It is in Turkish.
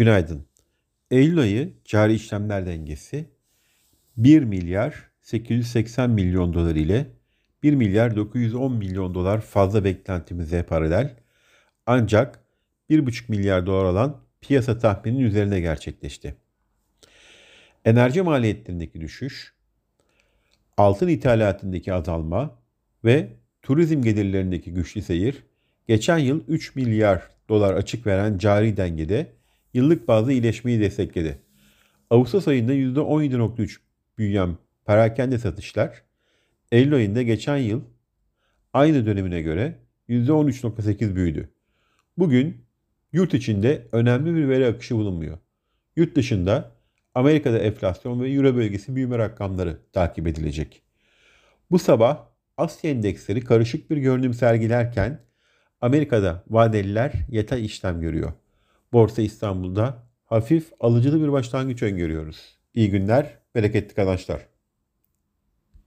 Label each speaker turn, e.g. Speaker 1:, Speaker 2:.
Speaker 1: Günaydın. Eylül ayı cari işlemler dengesi 1 milyar 880 milyon dolar ile 1 milyar 910 milyon dolar fazla beklentimize paralel ancak 1,5 milyar dolar olan piyasa tahmininin üzerine gerçekleşti. Enerji maliyetlerindeki düşüş, altın ithalatındaki azalma ve turizm gelirlerindeki güçlü seyir geçen yıl 3 milyar dolar açık veren cari dengede yıllık bazda iyileşmeyi destekledi. Ağustos ayında %17.3 büyüyen perakende satışlar, Eylül ayında geçen yıl aynı dönemine göre %13.8 büyüdü. Bugün yurt içinde önemli bir veri akışı bulunmuyor. Yurt dışında Amerika'da enflasyon ve Euro bölgesi büyüme rakamları takip edilecek. Bu sabah Asya endeksleri karışık bir görünüm sergilerken Amerika'da vadeliler yatay işlem görüyor. Borsa İstanbul'da hafif alıcılı bir başlangıç öngörüyoruz. İyi günler, bereketli kazançlar.